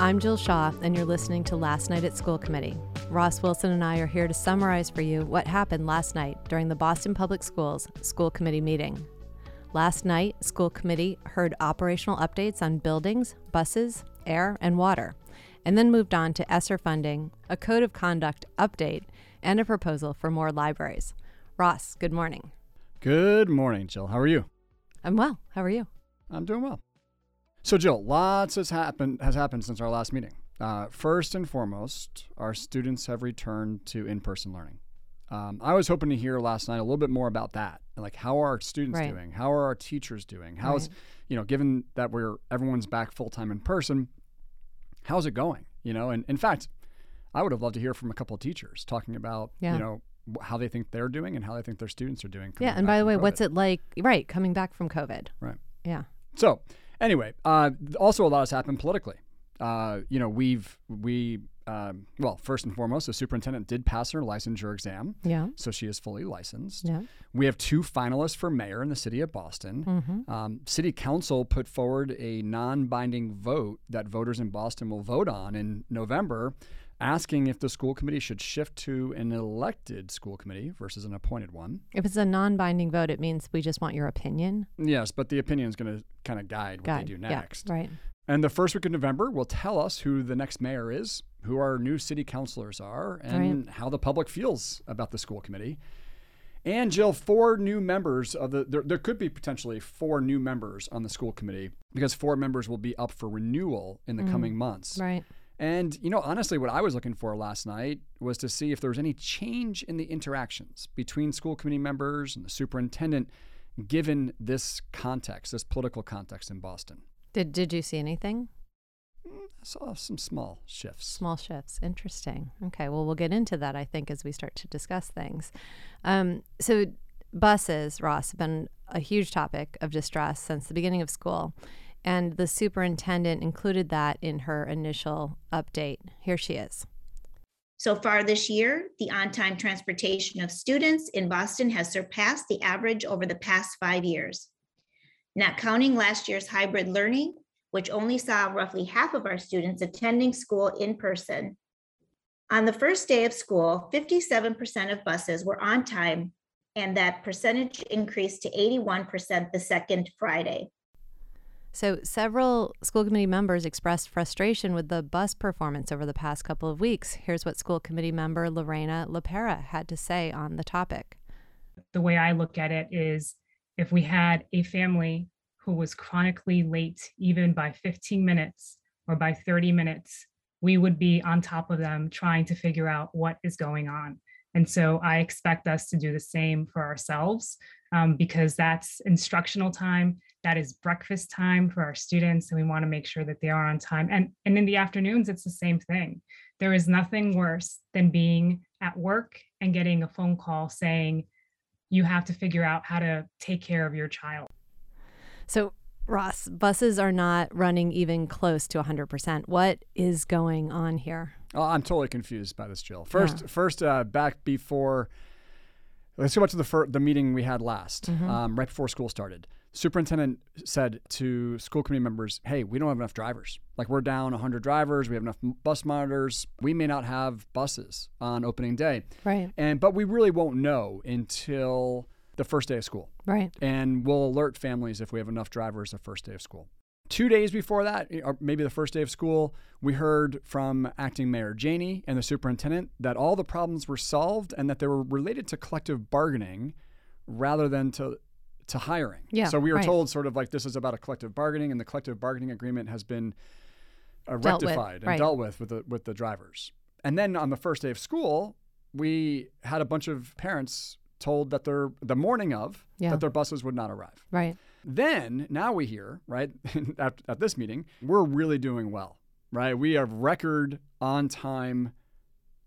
I'm Jill Shaw, and you're listening to Last Night at School Committee. Ross Wilson and I are here to summarize for you what happened last night during the Boston Public Schools School Committee meeting. Last night, School Committee heard operational updates on buildings, buses, air, and water, and then moved on to ESSER funding, a code of conduct update, and a proposal for more libraries. Ross, good morning. Good morning, Jill. How are you? I'm well. How are you? I'm doing well. So, Jill, lots has happened has happened since our last meeting. Uh, first and foremost, our students have returned to in-person learning. Um, I was hoping to hear last night a little bit more about that, like how are our students Right. doing? How are our teachers doing? How's you know, given that we're everyone's back full time in person, how's it going? You know, and in fact, I would have loved to hear from a couple of teachers talking about Yeah. you know how they think they're doing and how they think their students are doing. Yeah, and by the way, what's it like? Right, coming back from COVID. Right. Yeah. So, anyway, uh, also a lot has happened politically. Uh, you know, we've we um, well, first and foremost, the superintendent did pass her licensure exam, Yeah. so she is fully licensed. Yeah. We have two finalists for mayor in the city of Boston. Mm-hmm. Um, city council put forward a non-binding vote that voters in Boston will vote on in November, asking if the school committee should shift to an elected school committee versus an appointed one. If it's a non-binding vote, it means we just want your opinion. Yes, but the opinion is going to kind of guide what Guide. they do Yeah, next. right. And the first week of November will tell us who the next mayor is, who our new city councilors are, and how the public feels about the school committee. And Jill, four new members of the there, there could be potentially four new members on the school committee because four members will be up for renewal in the mm. coming months. Right. And you know, honestly, what I was looking for last night was to see if there was any change in the interactions between school committee members and the superintendent, given this context, this political context in Boston. Did Did you see anything? I saw some small shifts. Small shifts. Interesting. Okay. Well, we'll get into that. I think as we start to discuss things. Um, so buses, Ross, have been a huge topic of distress since the beginning of school, and the superintendent included that in her initial update. Here she is. So far this year, the on-time transportation of students in Boston has surpassed the average over the past five years. Not counting last year's hybrid learning, which only saw roughly half of our students attending school in person. On the first day of school, 57% of buses were on time, and that percentage increased to 81% the second Friday. So, several school committee members expressed frustration with the bus performance over the past couple of weeks. Here's what school committee member Lorena Lopera had to say on the topic. the way I look at it is if we had a family who was chronically late, even by 15 minutes or by 30 minutes, we would be on top of them trying to figure out what is going on. And so I expect us to do the same for ourselves um, because that's instructional time. That is breakfast time for our students. And we want to make sure that they are on time. And, and in the afternoons, it's the same thing. There is nothing worse than being at work and getting a phone call saying, you have to figure out how to take care of your child. So, Ross, buses are not running even close to 100%. What is going on here? Oh, I'm totally confused by this, Jill. First, Yeah. first, uh, back before. Let's go back to the fir- the meeting we had last, Mm-hmm. um, right before school started. Superintendent said to school committee members, "Hey, we don't have enough drivers. Like we're down 100 drivers. We have enough bus monitors. We may not have buses on opening day, Right, and but we really won't know until the first day of school." right. and we'll alert families if we have enough drivers the first day of school. Two days before that, or maybe the first day of school, we heard from acting mayor Janey and the superintendent that all the problems were solved and that they were related to collective bargaining rather than to to hiring. Yeah, So we were right. told sort of like this is about a collective bargaining, and the collective bargaining agreement has been uh, Dealt with, rectified and right. dealt with with the with the drivers. And then on the first day of school, we had a bunch of parents told that their the morning of Yeah. that their buses would not arrive. Right. Then now we hear right at, at this meeting we're really doing well, right? We have record on time,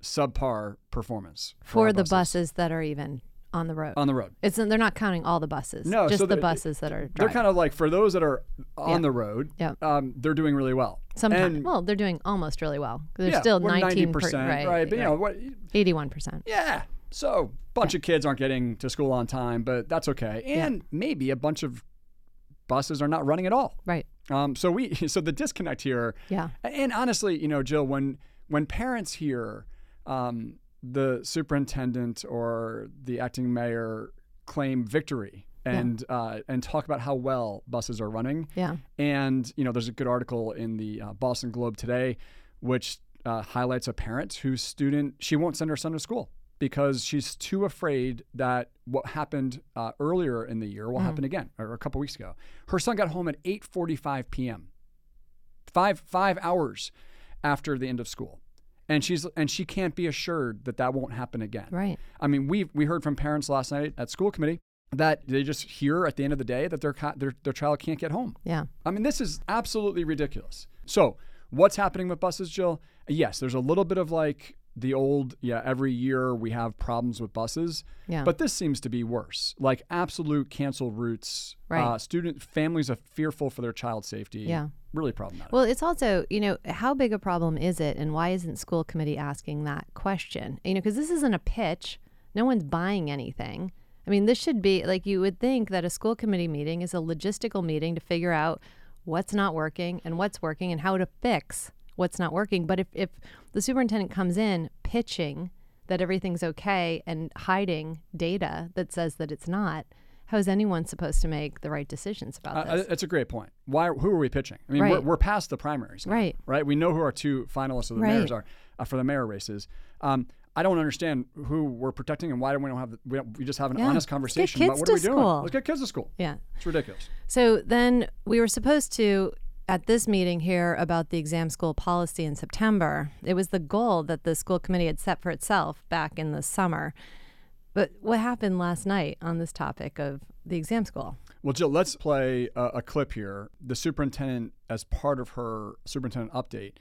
subpar performance For our the buses that are even on the road. on the road. It's they're not counting all the buses. No, just so the buses that are They're kind of like for those that are on Yeah. the road, Yeah. um, they're doing really well. Sometimes, And- well, they're doing almost really well. They're yeah, still 19 percent, right, right? But you know what? eighty-one percent. Yeah. So bunch of kids aren't getting to school on time, but that's okay. And maybe a bunch of buses are not running at all. Right. Um, so we so the disconnect here. Yeah. And honestly, you know, Jill, when when parents hear um, the superintendent or the acting mayor claim victory and yeah. uh, and talk about how well buses are running. Yeah. And you know, there's a good article in the uh, Boston Globe today, which uh, highlights a parent whose student she won't send her son to school because she's too afraid that what happened uh, earlier in the year will mm. happen again, or a couple weeks ago. Her son got home at 8:45 p.m. Five five hours after the end of school and she's and she can't be assured that that won't happen again. Right. I mean, we we heard from parents last night at school committee that they just hear at the end of the day that their their their child can't get home. Yeah. I mean, this is absolutely ridiculous. So, what's happening with buses, Jill? Yes, there's a little bit of like the old, yeah, every year we have problems with buses. Yeah. But this seems to be worse. Like absolute cancel routes. Right. Uh, student families are fearful for their child safety. Yeah. Really problematic. Well, it's also, you know, how big a problem is it and why isn't school committee asking that question? You know, because this isn't a pitch. No one's buying anything. I mean, this should be like you would think that a school committee meeting is a logistical meeting to figure out what's not working and what's working and how to fix what's not working. But if, if the superintendent comes in pitching that everything's okay and hiding data that says that it's not, how is anyone supposed to make the right decisions about uh, this? That's a great point. Why? Who are we pitching? I mean, right. we're, we're past the primaries, now, right? Right. We know who our two finalists of the right. mayors are uh, for the mayor races. Um, I don't understand who we're protecting and why we don't have the, we, don't, we just have an yeah. honest conversation about what are we school. doing. Let's get kids to school. Yeah, it's ridiculous. So then we were supposed to at this meeting here about the exam school policy in September. It was the goal that the school committee had set for itself back in the summer. But what happened last night on this topic of the exam school? Well, Jill, let's play a, a clip here. The superintendent, as part of her superintendent update,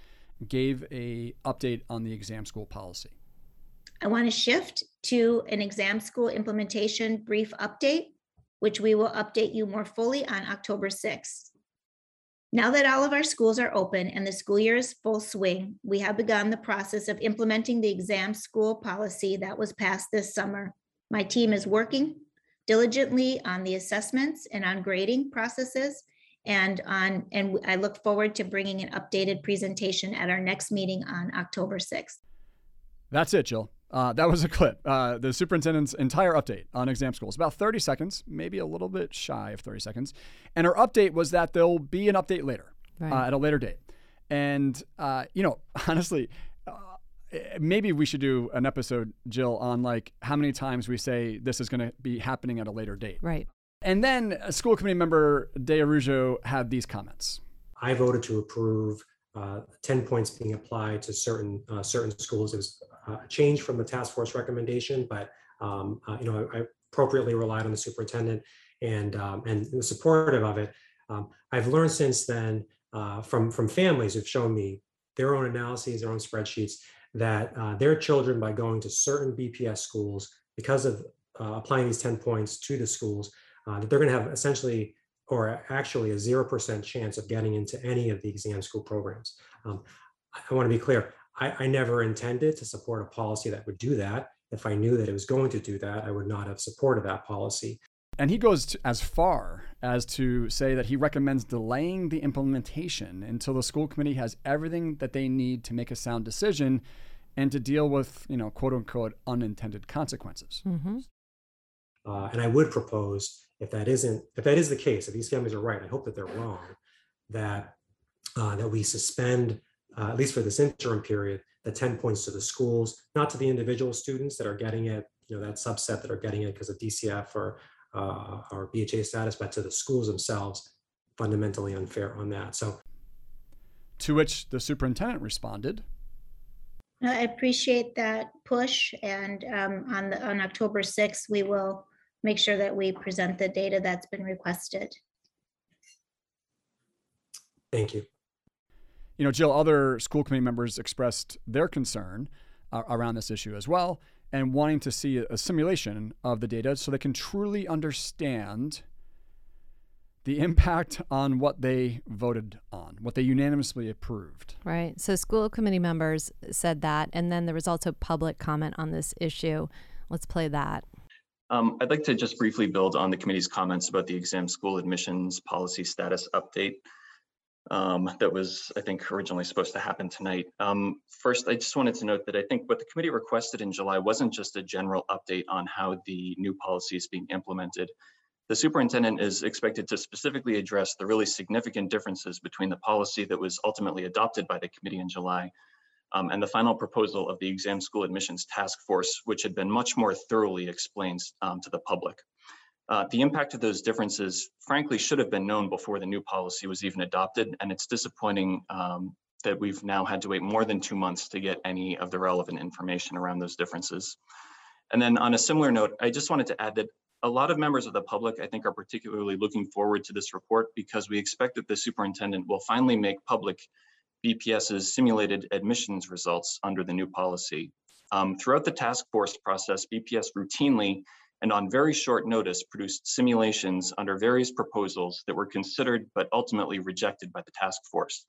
gave a update on the exam school policy. I want to shift to an exam school implementation brief update, which we will update you more fully on October 6th. Now that all of our schools are open and the school year is full swing, we have begun the process of implementing the exam school policy that was passed this summer. My team is working diligently on the assessments and on grading processes and on and I look forward to bringing an updated presentation at our next meeting on October 6th. That's it, Jill. Uh, that was a clip. Uh, the superintendent's entire update on exam schools, about 30 seconds, maybe a little bit shy of 30 seconds. And her update was that there'll be an update later, right. uh, at a later date. And, uh, you know, honestly, uh, maybe we should do an episode, Jill, on like how many times we say this is going to be happening at a later date. Right. And then a school committee member De Araujo had these comments. I voted to approve uh, 10 points being applied to certain uh, certain schools. It was uh, a change from the task force recommendation, but um, uh, you know I, I, appropriately relied on the superintendent and um, and was supportive of it. Um, I've learned since then uh, from from families who've shown me their own analyses, their own spreadsheets, that uh, their children, by going to certain BPS schools, because of applying these 10 points to the schools, that they're going to have essentially or actually a 0% chance of getting into any of the exam school programs. Um, I want to be clear, I, I, never intended to support a policy that would do that. If I knew that it was going to do that, I would not have supported that policy. And he goes to, as far as to say that he recommends delaying the implementation until the school committee has everything that they need to make a sound decision and to deal with, you know, quote unquote, unintended consequences. Mm-hmm. Uh, and I would propose if that isn't, if that is the case, if these families are right, I hope that they're wrong, that uh, that we suspend, uh, at least for this interim period, the 10 points to the schools, not to the individual students that are getting it, you know, that subset that are getting it because of DCF or uh, or BHA status, but to the schools themselves, fundamentally unfair on that. So, to which the superintendent responded. I appreciate that push, and um, on the on October 6th, we will make sure that we present the data that's been requested. Thank you. You know, Jill, other school committee members expressed their concern uh, around this issue as well and wanting to see a simulation of the data so they can truly understand the impact on what they voted on, what they unanimously approved. Right. So school committee members said that, and then there was also public comment on this issue. Let's play that. Um, I'd like to just briefly build on the committee's comments about the exam school admissions policy status update. Um, that was, I think, originally supposed to happen tonight. Um, first, I just wanted to note that I think what the committee requested in July wasn't just a general update on how the new policy is being implemented. The superintendent is expected to specifically address the really significant differences between the policy that was ultimately adopted by the committee in July um, and the final proposal of the exam school admissions task force, which had been much more thoroughly explained um, to the public. Uh, the impact of those differences, frankly, should have been known before the new policy was even adopted, and it's disappointing um, that we've now had to wait more than two months to get any of the relevant information around those differences. And then on a similar note, I just wanted to add that a lot of members of the public, I think, are particularly looking forward to this report because we expect that the superintendent will finally make public BPS's simulated admissions results under the new policy. Um, throughout the task force process, BPS routinely and on very short notice produced simulations under various proposals that were considered but ultimately rejected by the task force.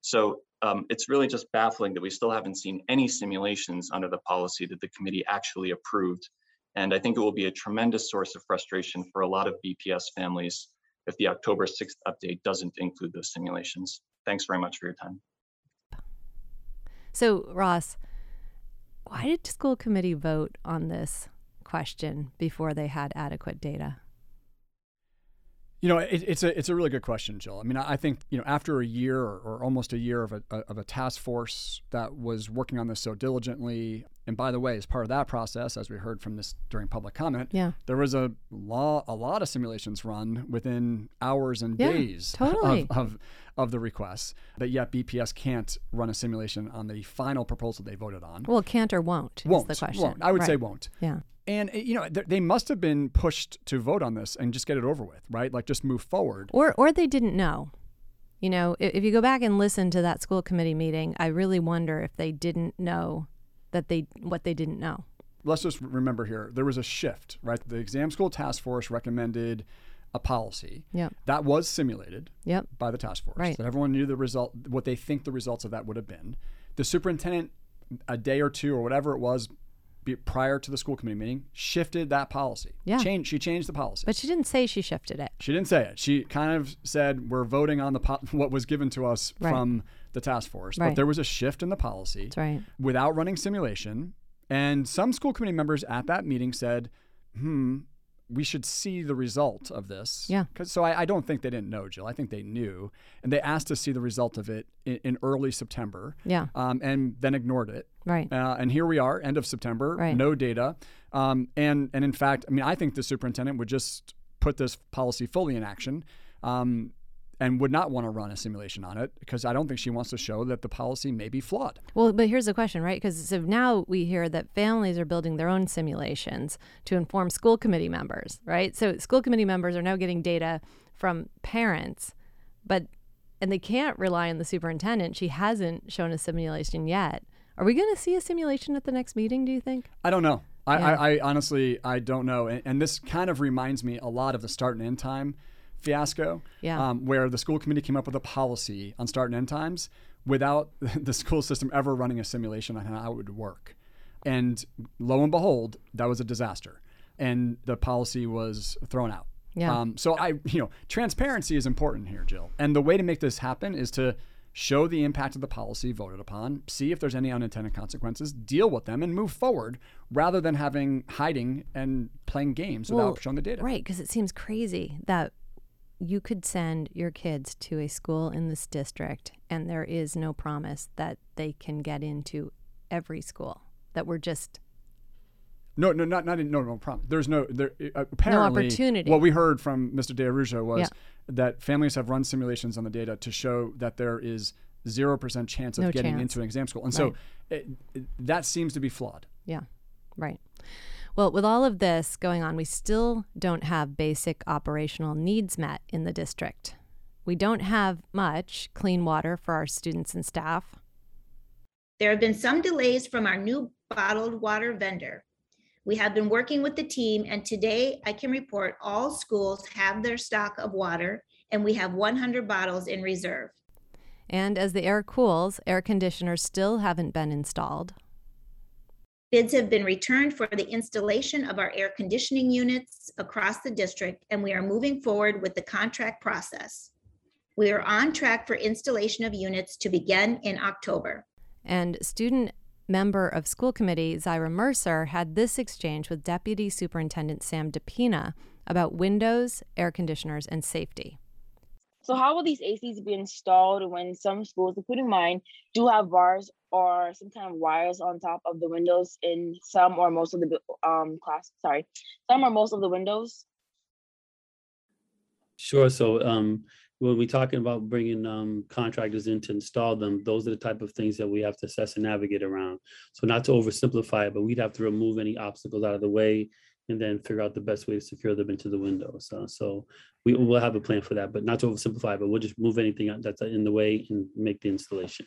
So um, it's really just baffling that we still haven't seen any simulations under the policy that the committee actually approved. And I think it will be a tremendous source of frustration for a lot of BPS families if the October 6th update doesn't include those simulations. Thanks very much for your time. So, Ross, why did the school committee vote on this question before they had adequate data? You know, it, it's a it's a really good question, Jill. I mean, I think you know after a year or, or almost a year of a, of a task force that was working on this so diligently, and by the way, as part of that process, as we heard from this during public comment, yeah. there was a law a lot of simulations run within hours and yeah, days totally. of, of of the requests. But yet BPS can't run a simulation on the final proposal they voted on. Well, can't or won't. Won't. the question. Won't. I would right. say won't. Yeah. And eh, you know they must have been pushed to vote on this and just get it over with, right? Like just move forward. Or or they didn't know. You know, if you go back and listen to that school committee meeting, I really wonder if they didn't know that they what they didn't know. Let's just remember here there was a shift, right? The exam school task force recommended a policy yep. that was simulated yep. by the task force. Right. That everyone knew the result, what they think the results of that would have been. The superintendent, a day or two or whatever it was prior to the school committee meeting, shifted that policy. Yeah. Changed, she changed the policy. But she didn't say she shifted it. She didn't say it. She kind of said, we're voting on the po- what was given to us right. from the task force. Right. But there was a shift in the policy That's right. without running simulation. And some school committee members at that meeting said, hmm, we should see the result of this. Yeah. Cause, so I, I, don't think they didn't know, Jill. I think they knew. And they asked to see the result of it in, in early September. Yeah. Um, and then ignored it. Right. Uh, and here we are, end of September, right. no data. Um, and, and in fact, I mean, I think the superintendent would just put this policy fully in action. Um, and would not want to run a simulation on it because I don't think she wants to show that the policy may be flawed. Well, but here's the question, right? Because so now we hear that families are building their own simulations to inform school committee members, right? So school committee members are now getting data from parents, but and they can't rely on the superintendent. She hasn't shown a simulation yet. Are we going to see a simulation at the next meeting? Do you think? I don't know. I, Yeah. I, I honestly I don't know, and, and this kind of reminds me a lot of the start and end time fiasco, Yeah. um, where the school committee came up with a policy on start and end times without the school system ever running a simulation on how it would work, and lo and behold, that was a disaster, and the policy was thrown out. Yeah. Um, so I, you know, transparency is important here, Jill, and the way to make this happen is to show the impact of the policy voted upon, see if there's any unintended consequences, deal with them, and move forward rather than having hiding and playing games without showing the data. Right, because it seems crazy that you could send your kids to a school in this district and there is no promise that they can get into every school. That we're just No, no, not not no no problem. There's no there uh, apparently opportunity. What we heard from Mr. De Araujo was Yeah. that families have run simulations on the data to show that there is zero percent chance of No getting chance. into an exam school, and so it, it, that seems to be flawed. Yeah, right. Well, with all of this going on, we still don't have basic operational needs met in the district. We don't have much clean water for our students and staff. There have been some delays from our new bottled water vendor. We have been working with the team and today I can report all schools have their stock of water and we have 100 bottles in reserve. And as the air cools, air conditioners still haven't been installed. Bids have been returned for the installation of our air conditioning units across the district and we are moving forward with the contract process. We are on track for installation of units to begin in October. And student member of school committee Zyra Mercer had this exchange with Deputy Superintendent Sam DePina about windows, air conditioners, and safety. So how will these ACs be installed when some schools, including mine, do have bars or some kind of wires on top of the windows in some or most of the um class? Sorry, some or most of the windows. Sure. So um, when we're talking about bringing um, contractors in to install them, those are the type of things that we have to assess and navigate around. So not to oversimplify it, but we'd have to remove any obstacles out of the way and then figure out the best way to secure them into the windows. Uh, so we will have a plan for that, but not to oversimplify, but we'll just move anything that's in the way and make the installation.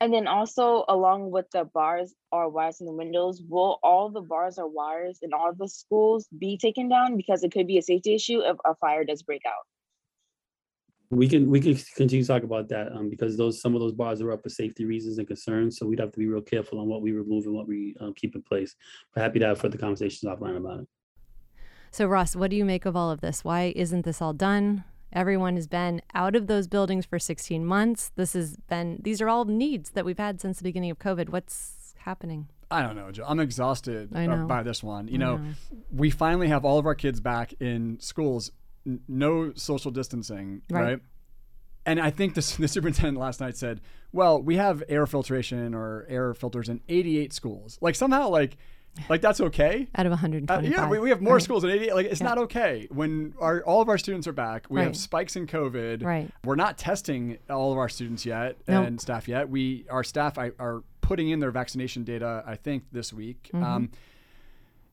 And then also along with the bars or wires in the windows, will all the bars or wires in all the schools be taken down because it could be a safety issue if a fire does break out? We can we can continue to talk about that um, because those some of those bars are up for safety reasons and concerns. So we'd have to be real careful on what we remove and what we um, keep in place. We're happy to have further conversations offline about it. So Ross, what do you make of all of this? Why isn't this all done? Everyone has been out of those buildings for 16 months. This has been these are all needs that we've had since the beginning of COVID. What's happening? I don't know, Joe. I'm exhausted I uh, by this one. You know, know. we finally have all of our kids back in schools, n- no social distancing, Right. right? And I think the, the superintendent last night said, "Well, we have air filtration or air filters in 88 schools. Like somehow, like, like that's okay." Out of Uh, yeah, we, we have more Right. schools than 88. Like, it's Yeah. not okay when our all of our students are back. We have spikes in COVID. Right. We're not testing all of our students yet No. and staff yet. We our staff I, are putting in their vaccination data. I think this week. Mm-hmm. Um,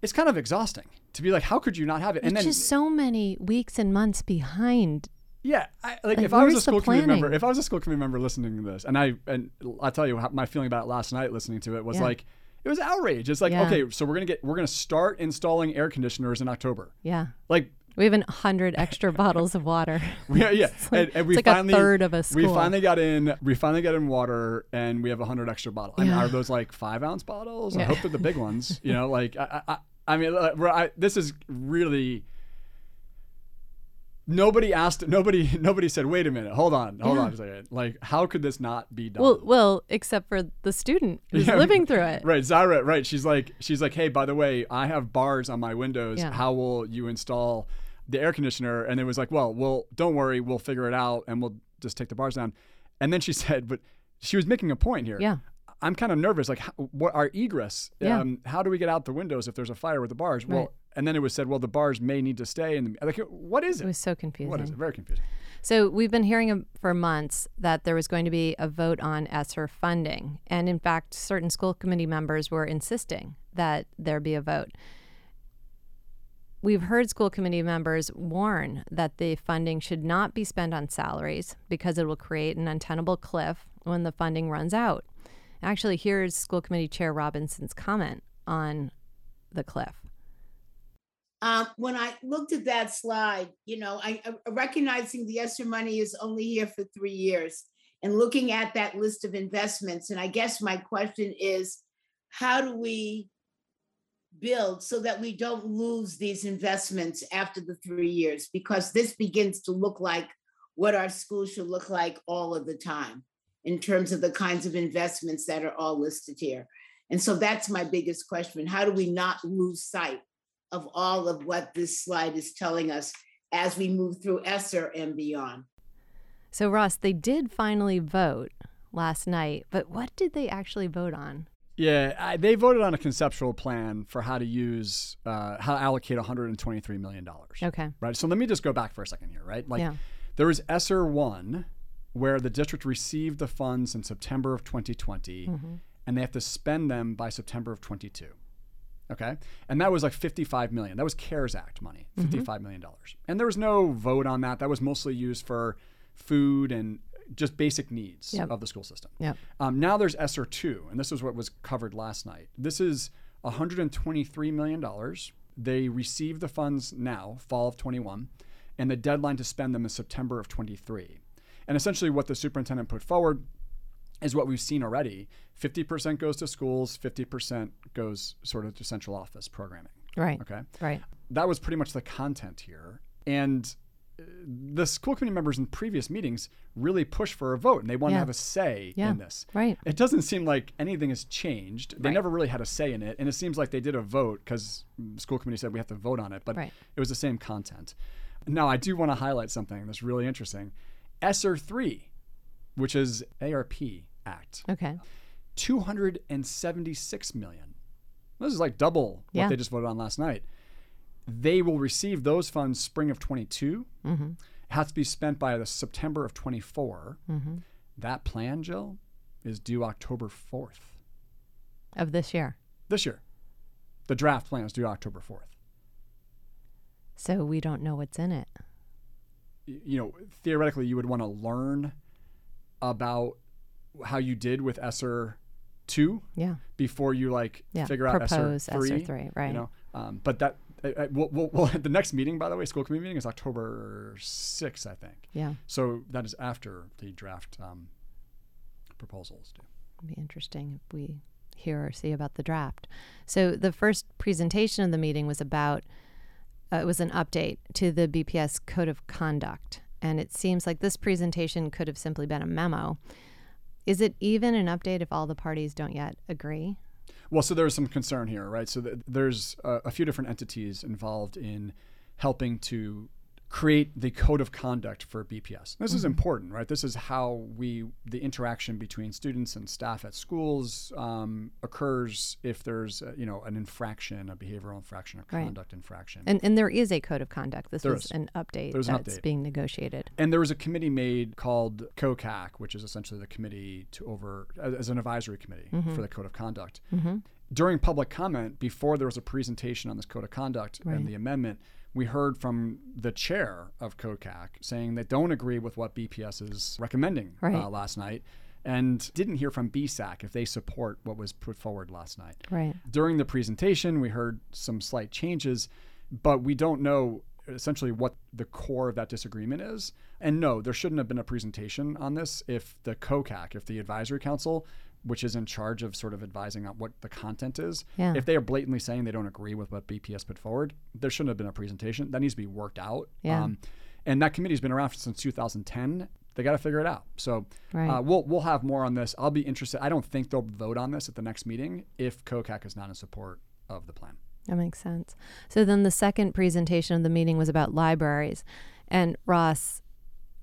it's kind of exhausting to be like, how could you not have it? It's just so many weeks and months behind. Yeah, I, like, Like, if I was a school committee member, if I was a school committee member listening to this, and I and I'll tell you how my feeling about it last night listening to it was Yeah. like it was outrage. It's like Yeah. okay, so we're gonna get we're gonna start installing air conditioners in October. Yeah. Like We have a hundred extra bottles of water. yeah, yeah, like- and, and we like finally a third of a we finally got in we finally got in water, and we have a hundred extra bottles. I mean, are those like five ounce bottles? I hope they're the big ones. You know, like I I, I mean, I, this is really. Nobody asked. Nobody. Nobody said, "Wait a minute. Hold on. Hold Yeah. on a second. Like, how could this not be done?" Well, well, except for the student who's Yeah, living through it. Right, Zyra. Right. She's like, she's like, hey, by the way, I have bars on my windows. Yeah. How will you install the air conditioner? And it was like, well, well, don't worry, we'll figure it out, and we'll just take the bars down. And then she said, but she was making a point here. Yeah. I'm kind of nervous. Like, how, what our egress? Yeah. Um, how do we get out the windows if there's a fire with the bars? Right. Well, and then it was said, well, the bars may need to stay. in the like, what is It it? was so confusing. What is it? Very confusing. So we've been hearing for months that there was going to be a vote on ESSER funding, and in fact, certain school committee members were insisting that there be a vote. We've heard school committee members warn that the funding should not be spent on salaries because it will create an untenable cliff when the funding runs out. Actually, here's school committee chair Robinson's comment on the cliff. Um, when I looked at that slide, you know, I, I recognizing the ESSER money is only here for three years and looking at that list of investments. And I guess my question is, how do we build so that we don't lose these investments after the three years? Because this begins to look like what our schools should look like all of the time in terms of the kinds of investments that are all listed here. And so that's my biggest question. How do we not lose sight of all of what this slide is telling us as we move through ESSER and beyond? So, Ross, they did finally vote last night, but what did they actually vote on? Yeah, I, they voted on a conceptual plan for how to use, uh, how to allocate 123 million dollars. Okay. Right. So let me just go back for a second here. Right. Like Yeah. there was ESSER one, where the district received the funds in September of 2020, Mm-hmm. and they have to spend them by September of 22. Okay. And that was like 55 million. That was CARES Act money, Mm-hmm. $55 million. And there was no vote on that. That was mostly used for food and just basic needs Yep. of the school system. Yep. Um, now there's ESSER two, and this is what was covered last night. This is 123 million dollars. They receive the funds now, fall of 21, and the deadline to spend them is September of 23. And essentially, what the superintendent put forward is what we've seen already. 50% goes to schools, 50% goes sort of to central office programming. Right. Okay Right. that was pretty much the content here. And uh, the school committee members in previous meetings really pushed for a vote and they want Yeah. to have a say Yeah. in this. Right. It doesn't seem like anything has changed. They Right. never really had a say in it, and it seems like they did a vote because school committee said we have to vote on it, but Right. it was the same content. Now, I do want to highlight something that's really interesting. ESSER three, which is ARP Act, Okay. 276 million. This is like double what they just voted on last night. They will receive those funds spring of 22. Mm-hmm. It has to be spent by the September of 24. Mm-hmm. That plan, Jill, is due October 4th Of this year. this year. The draft plan is due October 4th. So we don't know what's in it. You know, theoretically, you would want to learn about how you did with ESSER 2 Yeah. before you like Yeah. figure out Propose ESSER 3. ESSER 3, right. You know, um, but that, I, I, we'll, we'll, we'll, the next meeting, by the way, school committee meeting is October 6th, I think. Yeah. So that is after the draft um, proposals due. It'd be interesting if we hear or see about the draft. So the first presentation of the meeting was about uh, it was an update to the BPS code of conduct, and it seems like this presentation could have simply been a memo. Is it even an update if all the parties don't yet agree? Well, so there's some concern here, right? So th- there's a, a few different entities involved in helping to create the code of conduct for BPS. This is important, right? This is how we the interaction between students and staff at schools um, occurs if there's uh, you know an infraction, a behavioral infraction, a Right. conduct infraction. And and there is a code of conduct. This is. an update There's an that's update. being negotiated. And there was a committee made called COCAC, which is essentially the committee to over as as an advisory committee for the code of conduct. Mm-hmm. During public comment, before there was a presentation on this code of conduct Right. and the amendment, we heard from the chair of COCAC saying they don't agree with what BPS is recommending Right. uh, last night, and didn't hear from BSAC if they support what was put forward last night. Right. During the presentation, we heard some slight changes, but we don't know essentially what the core of that disagreement is. And no, there shouldn't have been a presentation on this if the COCAC, if the advisory council, which is in charge of sort of advising on what the content is, Yeah. if they are blatantly saying they don't agree with what BPS put forward, there shouldn't have been a presentation. That needs to be worked out. Yeah. and that committee's been around since 2010. They got to figure it out. So Right. uh, we'll we'll have more on this. I'll be interested. I don't think they'll vote on this at the next meeting if COCAC is not in support of the plan. That makes sense. So then the second presentation of the meeting was about libraries. And Ross,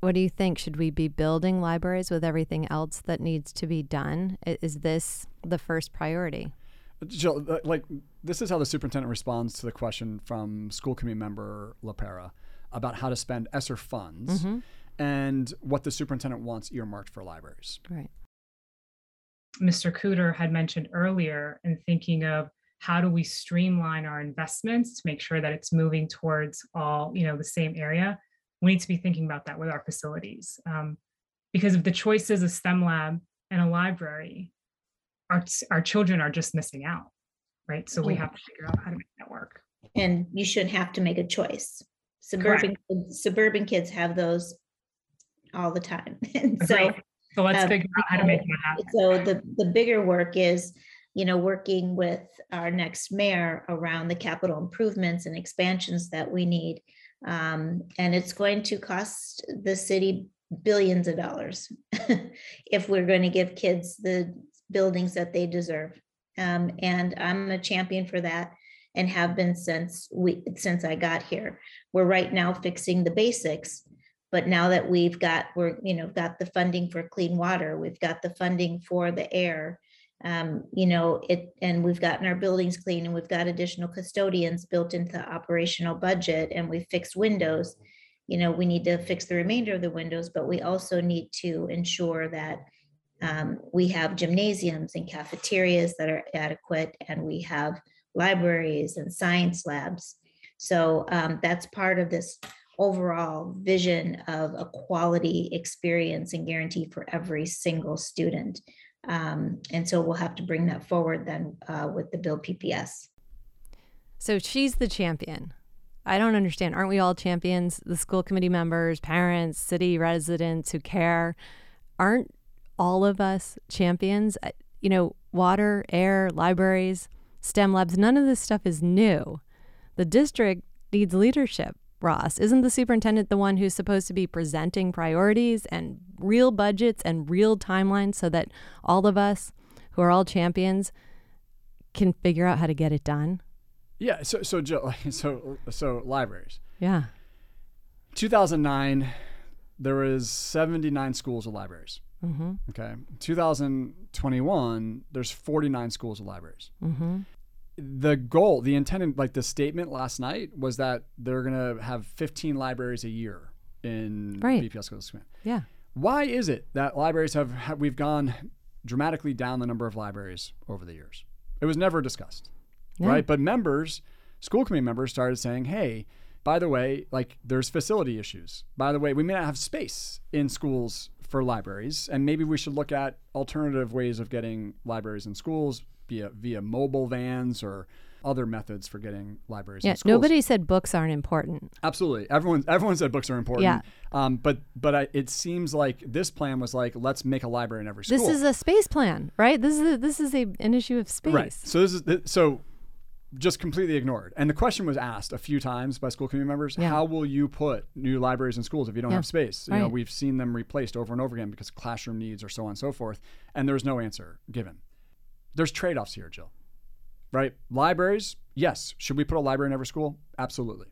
what do you think? Should we be building libraries with everything else that needs to be done? Is this the first priority? Jill, uh, like this is how the superintendent responds to the question from school committee member Lopera about how to spend ESSER funds and what the superintendent wants earmarked for libraries. Right. Mr. Cooter had mentioned earlier in thinking of how do we streamline our investments to make sure that it's moving towards all, you know, the same area. We need to be thinking about that with our facilities. Um, because of the choices is a STEM lab and a library, our, our children are just missing out, right? So we have to figure out how to make that work. And you shouldn't have to make a choice. Suburban, suburban kids have those all the time. And so. So let's um, figure out how to make that happen. so the, the bigger work is, you know, working with our next mayor around the capital improvements and expansions that we need. Um, and it's going to cost the city billions of dollars if we're going to give kids the buildings that they deserve. Um, and I'm a champion for that and have been since we, since I got here. We're right now fixing the basics. But now that we've got, we're, you know, got the funding for clean water, we've got the funding for the air. Um, you know, it, and we've gotten our buildings clean and we've got additional custodians built into the operational budget and we fixed windows. You know, we need to fix the remainder of the windows, but we also need to ensure that um, we have gymnasiums and cafeterias that are adequate and we have libraries and science labs. So um, that's part of this overall vision of a quality experience and guarantee for every single student. Um, and so we'll have to bring that forward then uh, with the BuildBPS. So she's the champion. I don't understand. Aren't we all champions? The school committee members, parents, city residents who care. Aren't all of us champions? You know, water, air, libraries, STEM labs, none of this stuff is new. The district needs leadership. Ross? Isn't the superintendent the one who's supposed to be presenting priorities and real budgets and real timelines so that all of us who are all champions can figure out how to get it done? Yeah. So so Jill, so so libraries. Yeah. 2009, there was 79 schools with libraries. Mm-hmm. Okay. 2021, there's 49 schools with libraries. Mm-hmm. The goal, the intended, like the statement last night was that they're going to have 15 libraries a year in Right. BPS schools. Yeah. Why is it that libraries have, have we've gone dramatically down the number of libraries over the years? It was never discussed, Yeah. right? But members, school committee members, started saying, "Hey, by the way, like there's facility issues. By the way, we may not have space in schools for libraries, and maybe we should look at alternative ways of getting libraries in schools via via mobile vans or." Other methods for getting libraries Yeah. Nobody said books aren't important. Absolutely. Everyone everyone said books are important. Yeah. Um, but but I, it seems like this plan was like let's make a library in every school. This is a space plan, right? This is a, this is a, an issue of space. right. So this is so just completely ignored. And the question was asked a few times by school committee members: Yeah. How will you put new libraries in schools if you don't Yeah. have space? You know, we've seen them replaced over and over again because classroom needs or so on and so forth. And there's no answer given. There's trade-offs here, Jill. Right? Libraries, yes. Should we put a library in every school? Absolutely.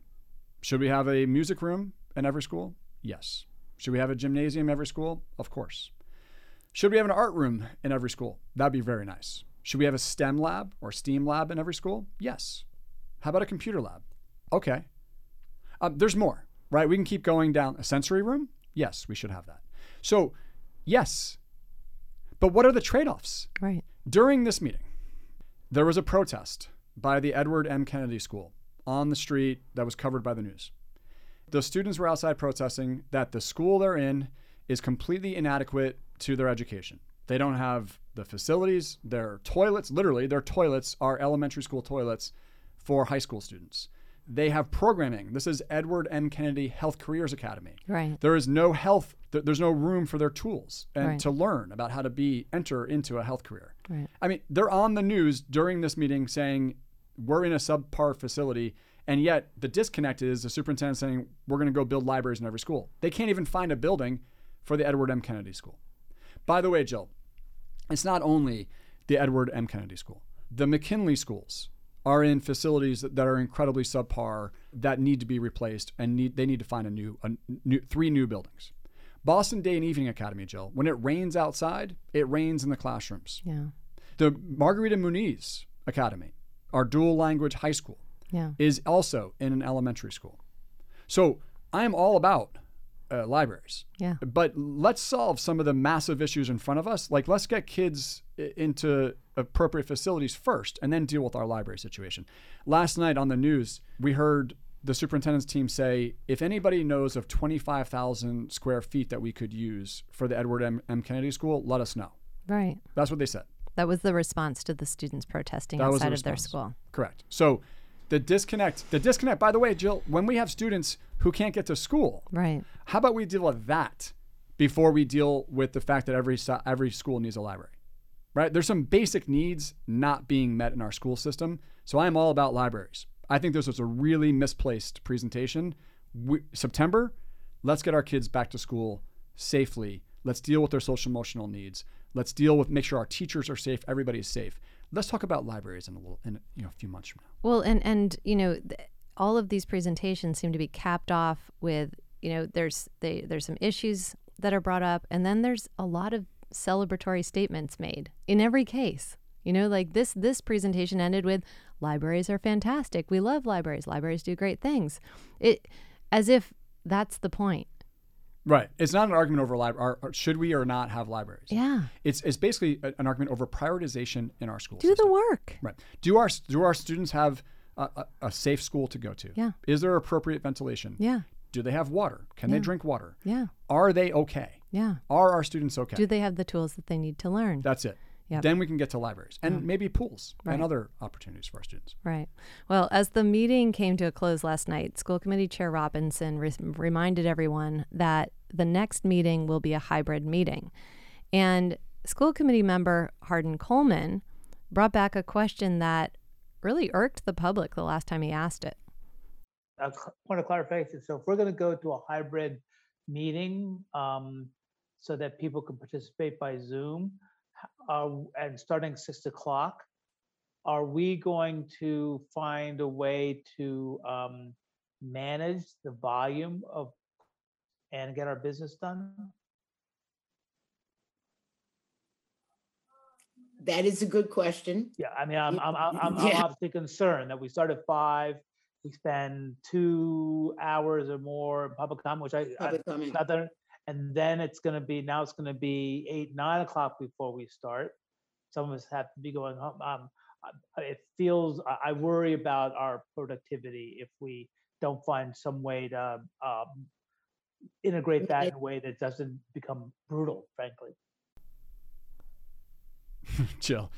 Should we have a music room in every school? Yes. Should we have a gymnasium in every school? Of course. Should we have an art room in every school? That'd be very nice. Should we have a STEM lab or STEAM lab in every school? Yes. How about a computer lab? Okay. Um, there's more, right? We can keep going down. A sensory room? Yes, we should have that. So, yes. But what are the trade offs? Right. During this meeting, there was a protest by the Edward M. Kennedy School on the street that was covered by the news. The students were outside protesting that the school they're in is completely inadequate to their education. They don't have the facilities, their toilets, literally, their toilets are elementary school toilets for high school students. They have programming. This is Edward M. Kennedy Health Careers Academy. Right. There is no health, th- there's no room for their tools and Right. to learn about how to be enter into a health career. Right. I mean, they're on the news during this meeting saying we're in a subpar facility, and yet the disconnect is the superintendent saying we're going to go build libraries in every school. They can't even find a building for the Edward M. Kennedy School. By the way, Jill, it's not only the Edward M. Kennedy School. The McKinley schools are in facilities that, that are incredibly subpar that need to be replaced and need they need to find a new, a new three new buildings. Boston Day and Evening Academy, Jill. When it rains outside, it rains in the classrooms. Yeah. The Margarita Muniz Academy, our dual language high school, Yeah. is also in an elementary school. So I am all about uh, libraries. Yeah. But let's solve some of the massive issues in front of us. Like, let's get kids into appropriate facilities first and then deal with our library situation. Last night on the news, we heard the superintendent's team say if anybody knows of 25,000 square feet that we could use for the Edward M. M. Kennedy School, let us know. Right. That's what they said. That was the response to the students protesting That was the outside of their school. Correct. So the disconnect, the disconnect, by the way, Jill, when we have students who can't get to school, Right. how about we deal with that before we deal with the fact that every every school needs a library? Right? There's some basic needs not being met in our school system. So I'm all about libraries. I think this was a really misplaced presentation. We, September, let's get our kids back to school safely. Let's deal with their social emotional needs. Let's deal with make sure our teachers are safe, everybody is safe. Let's talk about libraries in a little in you know a few months from now. Well, and and you know, th- all of these presentations seem to be capped off with you know, there's they there's some issues that are brought up, and then there's a lot of celebratory statements made in every case. You know, like this this presentation ended with libraries are fantastic. We love libraries. Libraries do great things. It as if that's the point. Right. It's not an argument over library. Should we or not have libraries? Yeah. It's, it's basically a- an argument over prioritization in our school Do system. the work. Right. Do our do our students have a, a, a safe school to go to? Yeah. Is there appropriate ventilation? Yeah. Do they have water? Can they drink water? Yeah. Are they okay? Yeah. Are our students okay? Do they have the tools that they need to learn? That's it. Yep. Then we can get to libraries and maybe pools Right. and other opportunities for our students. Right. Well, as the meeting came to a close last night, School Committee Chair Robinson re- reminded everyone that the next meeting will be a hybrid meeting. And School Committee member Hardin Coleman brought back a question that really irked the public the last time he asked it. a point of clarification. So if we're going to go to a hybrid meeting um, so that people can participate by Zoom uh, and starting six o'clock, are we going to find a way to um, manage the volume of and get our business done? That is a good question. Yeah, I mean, I'm, I'm, I'm, I'm I'm obviously concerned that we start at five, we spend two hours or more in public comment, which I, I, Public comment. not that, and then it's gonna be, now it's gonna be eight, nine o'clock before we start. Some of us have to be going home. Um, it feels, I, I worry about our productivity if we don't find some way to, um, integrate that in a way that doesn't become brutal, frankly. Jill.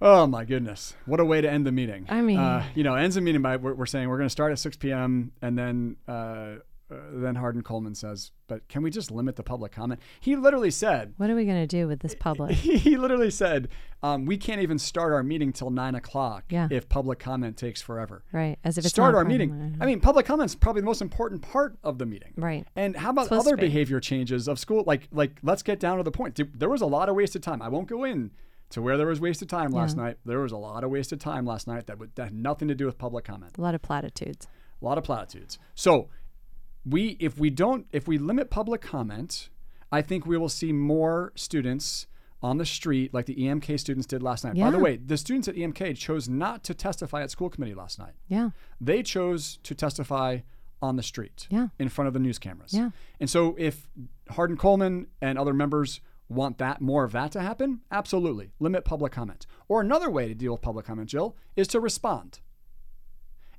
Oh my goodness. What a way to end the meeting. I mean- uh, you know, ends the meeting by we're, we're saying we're going to start at 6 p.m. and then uh, uh, then Hardin Coleman says, but can we just limit the public comment? He literally said, What are we going to do with this public? he literally said, um, we can't even start our meeting till nine o'clock Yeah. if public comment takes forever. Right. As if it's start our meeting. I mean, public comment's probably the most important part of the meeting. Right. And how about other be. behavior changes of school? Like, like let's get down to the point. There- There was a lot of wasted time. I won't go in to where there was wasted time last Yeah. night. There was a lot of wasted time last night that, would, that had nothing to do with public comment. A lot of platitudes. A lot of platitudes. So, we if we don't if we limit public comment, I think we will see more students on the street like the EMK students did last night. By the way, the students at EMK chose not to testify at school committee last night. Yeah. They chose to testify on the street Yeah. in front of the news cameras. Yeah. And so if Hardin Coleman and other members want that more of that to happen, absolutely. Limit public comment. Or another way to deal with public comment, Jill, is to respond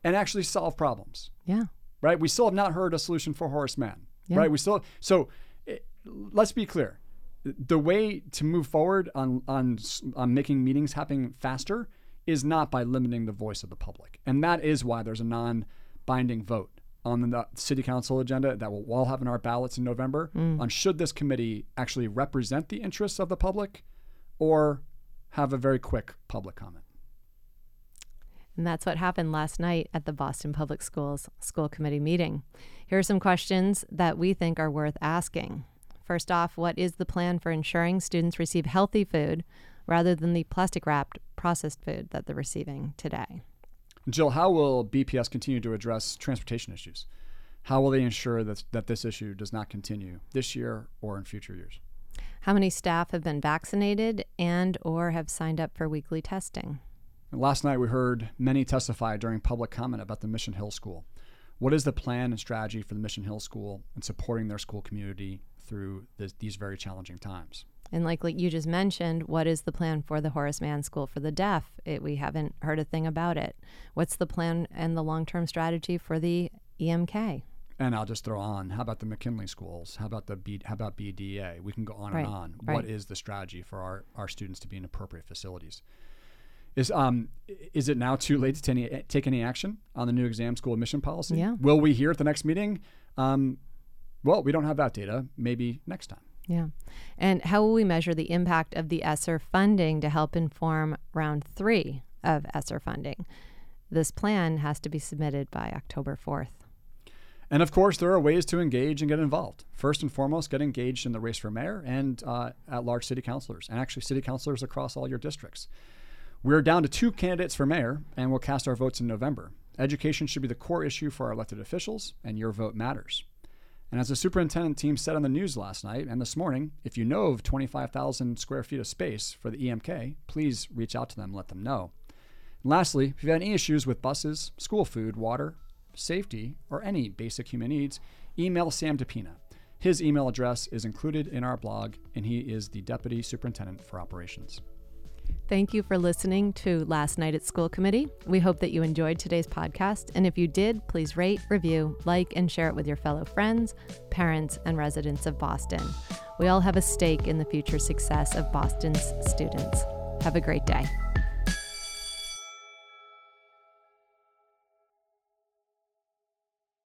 and actually solve problems. Yeah. Right? We still have not heard a solution for Horace Mann. Yeah. Right? We still so eh, let's be clear. The way to move forward on on on making meetings happen faster is not by limiting the voice of the public. And that is why there's a non-binding vote on the city council agenda that we'll all have in our ballots in November on should this committee actually represent the interests of the public or have a very quick public comment. And that's what happened last night at the Boston Public Schools School Committee meeting. Here are some questions that we think are worth asking. First off, what is the plan for ensuring students receive healthy food rather than the plastic wrapped processed food that they're receiving today? Jill, how will BPS continue to address transportation issues? How will they ensure that, that this issue does not continue this year or in future years? How many staff have been vaccinated and or have signed up for weekly testing? Last night we heard many testify during public comment about the Mission Hill School. What is the plan and strategy for the Mission Hill School and supporting their school community through this, these very challenging times? And like, like you just mentioned, what is the plan for the Horace Mann School for the Deaf? It, we haven't heard a thing about it. What's the plan and the long term strategy for the EMK? And I'll just throw on, how about the McKinley schools? How about the B, how about BDA? We can go on Right, and on. right. What is the strategy for our, our students to be in appropriate facilities? Is um is it now too late to any, take any action on the new exam school admission policy? Yeah. Will we hear at the next meeting? Um, well, we don't have that data. Maybe next time. Yeah. And how will we measure the impact of the ESSER funding to help inform round three of ESSER funding? This plan has to be submitted by October 4th. And of course, there are ways to engage and get involved. First and foremost, get engaged in the race for mayor and uh, at large city councilors, and actually city councilors across all your districts. We're down to two candidates for mayor, and we'll cast our votes in November. Education should be the core issue for our elected officials, and your vote matters. And as the superintendent team said on the news last night and this morning, if you know of 25,000 square feet of space for the EMK, please reach out to them and let them know. And lastly, if you've had any issues with buses, school food, water, safety, or any basic human needs, email Sam DePina. His email address is included in our blog, and he is the Deputy Superintendent for Operations. Thank you for listening to Last Night at School Committee. We hope that you enjoyed today's podcast. And if you did, please rate, review, like, and share it with your fellow friends, parents, and residents of Boston. We all have a stake in the future success of Boston's students. Have a great day.